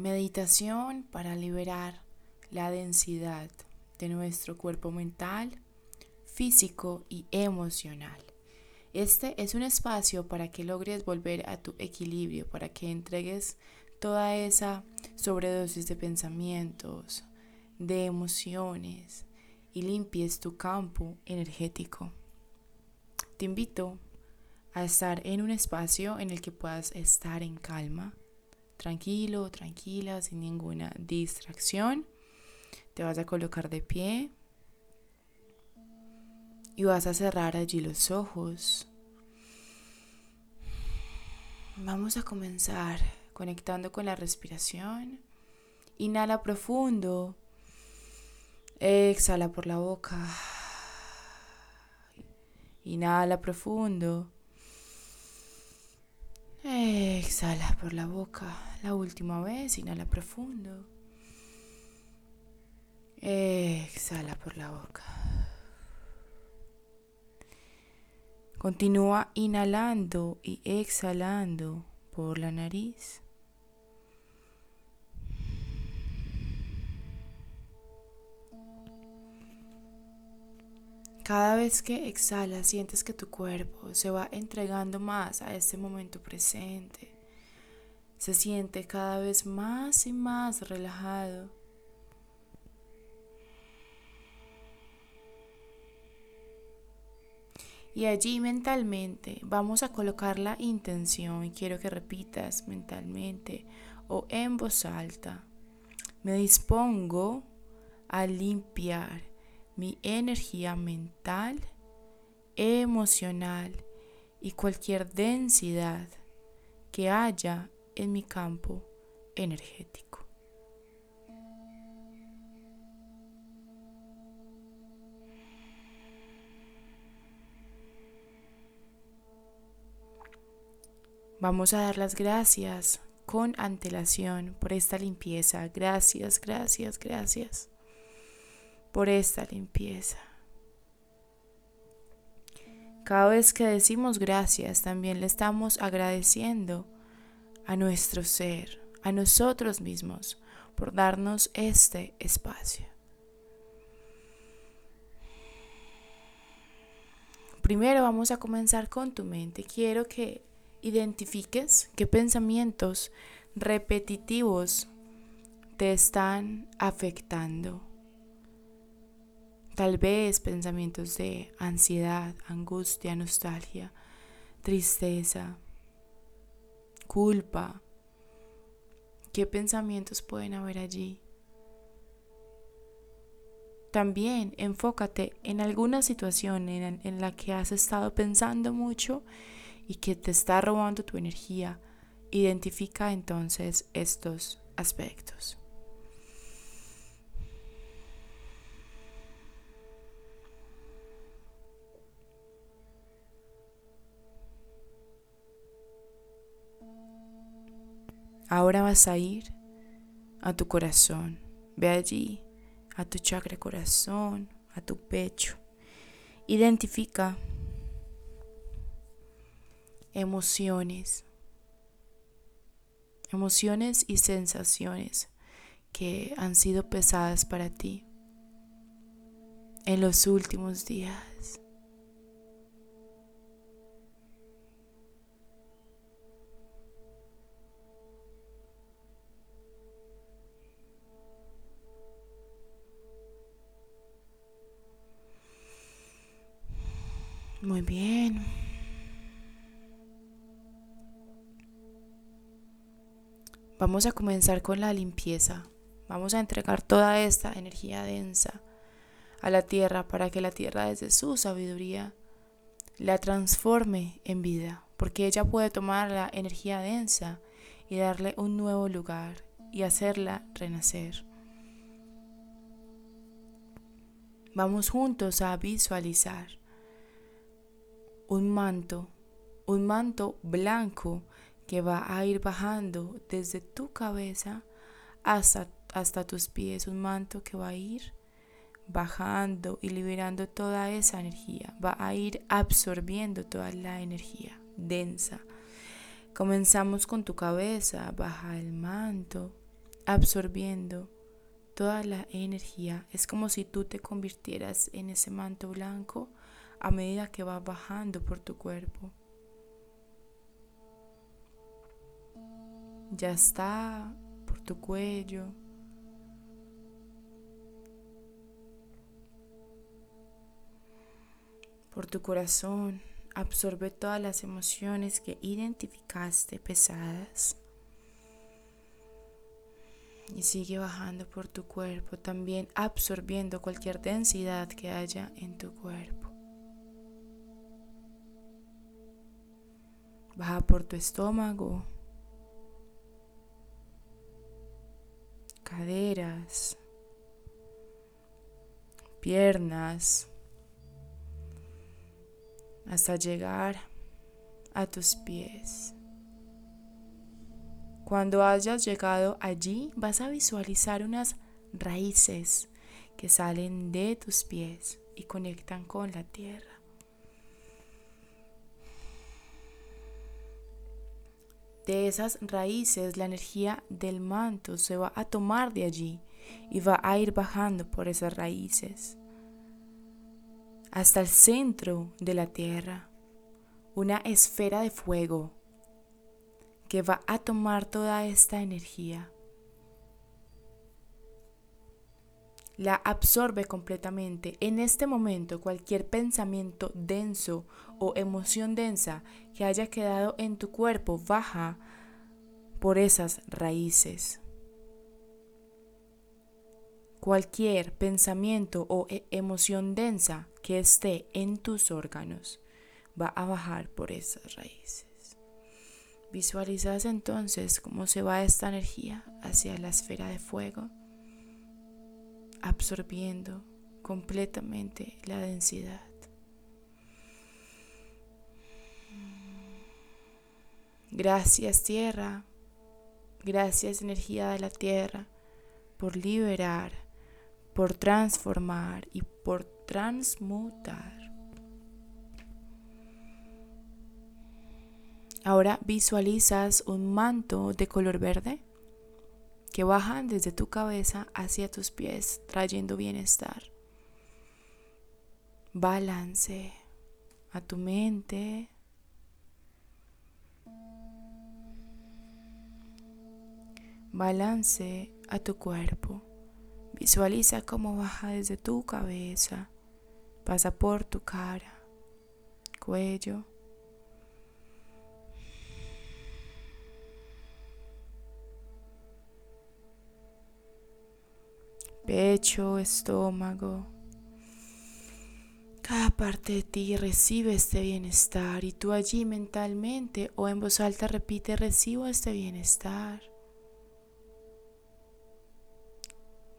meditación para liberar la densidad de nuestro cuerpo mental, físico y emocional. Este es un espacio para que logres volver a tu equilibrio, para que entregues toda esa sobredosis de pensamientos, de emociones y limpies tu campo energético. Te invito a estar en un espacio en el que puedas estar en calma, tranquilo, tranquila, sin ninguna distracción. Te vas a colocar de pie y vas a cerrar allí los ojos. Vamos a comenzar conectando con la respiración. Inhala profundo. Exhala por la boca. Inhala profundo. Exhala por la boca. La última vez, inhala profundo. Exhala por la boca. Continúa inhalando y exhalando por la nariz. Cada vez que exhalas sientes que tu cuerpo se va entregando más a este momento presente. Se siente cada vez más y más relajado. Y allí mentalmente vamos a colocar la intención y quiero que repitas mentalmente o en voz alta. Me dispongo a limpiar mi energía mental, emocional y cualquier densidad que haya en mi campo energético. Vamos a dar las gracias con antelación por esta limpieza. Gracias, gracias, gracias por esta limpieza. Cada vez que decimos gracias, también le estamos agradeciendo a nuestro ser, a nosotros mismos, por darnos este espacio. Primero vamos a comenzar con tu mente. Quiero que identifiques qué pensamientos repetitivos te están afectando Tal vez pensamientos de ansiedad, angustia, nostalgia, tristeza, culpa. ¿Qué pensamientos pueden haber allí? También enfócate en alguna situación en, la que has estado pensando mucho y que te está robando tu energía. Identifica entonces estos aspectos. Ahora vas a ir a tu corazón. Ve allí, a tu chakra corazón, a tu pecho. Identifica emociones, emociones y sensaciones que han sido pesadas para ti en los últimos días. Muy bien. Vamos a comenzar con la limpieza. Vamos a entregar toda esta energía densa a la tierra para que la tierra desde su sabiduría la transforme en vida, porque ella puede tomar la energía densa y darle un nuevo lugar y hacerla renacer. Vamos juntos a visualizar un manto, un manto blanco que va a ir bajando desde tu cabeza hasta, hasta tus pies, un manto que va a ir bajando y liberando toda esa energía, va a ir absorbiendo toda la energía densa. Comenzamos con tu cabeza, baja el manto, absorbiendo toda la energía. Es como si tú te convirtieras en ese manto blanco a medida que va bajando por tu cuerpo. Ya está por tu cuello. Por tu corazón. Absorbe todas las emociones que identificaste pesadas. Y sigue bajando por tu cuerpo, también absorbiendo cualquier densidad que haya en tu cuerpo. Baja por tu estómago, caderas, piernas, hasta llegar a tus pies. Cuando hayas llegado allí, vas a visualizar unas raíces que salen de tus pies y conectan con la tierra. De esas raíces, la energía del manto se va a tomar de allí y va a ir bajando por esas raíces hasta el centro de la tierra, una esfera de fuego que va a tomar toda esta energía. La absorbe completamente. En este momento cualquier pensamiento denso o emoción densa que haya quedado en tu cuerpo baja por esas raíces. Cualquier pensamiento o e-, emoción densa que esté en tus órganos va a bajar por esas raíces. Visualizas entonces cómo se va esta energía hacia la esfera de fuego, absorbiendo completamente la densidad. Gracias tierra, gracias energía de la tierra por liberar, por transformar y por transmutar. Ahora visualizas un manto de color verde que baja desde tu cabeza hacia tus pies, trayendo bienestar, balance a tu mente. Balance a tu cuerpo. Visualiza cómo baja desde tu cabeza, pasa por tu cara, cuello, pecho, estómago. Cada parte de ti recibe este bienestar y tú allí mentalmente o en voz alta repite, recibo este bienestar.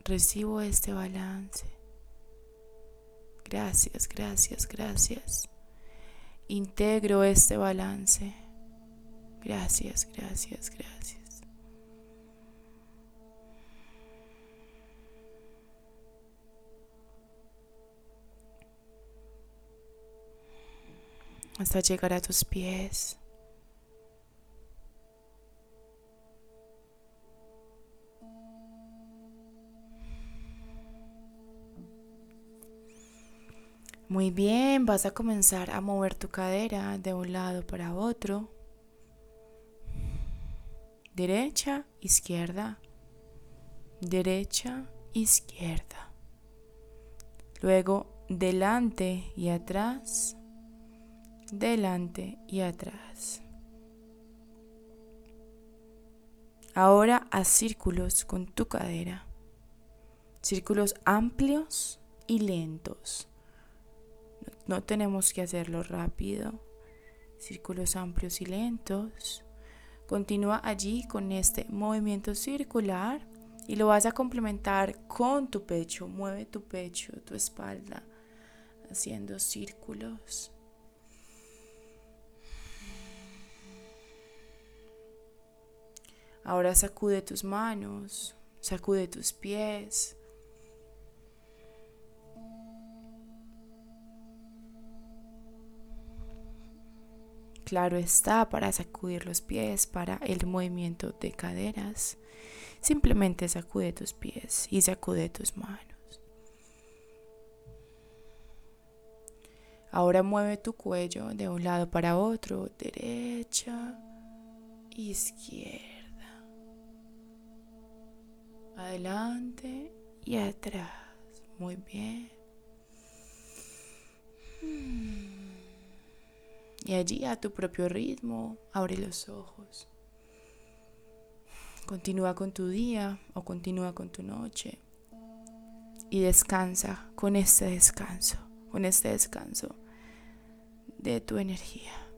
Recibo este balance. Gracias, gracias, gracias. Integro este balance. Gracias, gracias, gracias. Hasta llegar a tus pies. Muy bien, vas a comenzar a mover tu cadera de un lado para otro. Derecha, izquierda. Derecha, izquierda. Luego delante y atrás delante y atrás. Ahora haz círculos con tu cadera. Círculos amplios y lentos. No, tenemos que hacerlo rápido. Círculos amplios y lentos. Continúa allí con este movimiento circular y lo vas a complementar con tu pecho. Mueve tu pecho, tu espalda, haciendo círculos. Ahora sacude tus manos, sacude tus pies. Claro está, para sacudir los pies, para el movimiento de caderas. Simplemente sacude tus pies y sacude tus manos. Ahora mueve tu cuello de un lado para otro, derecha, izquierda, adelante y atrás. Muy bien. Y allí a tu propio ritmo, abre los ojos. Continúa con tu día o continúa con tu noche. Y descansa con este descanso, con este descanso de tu energía.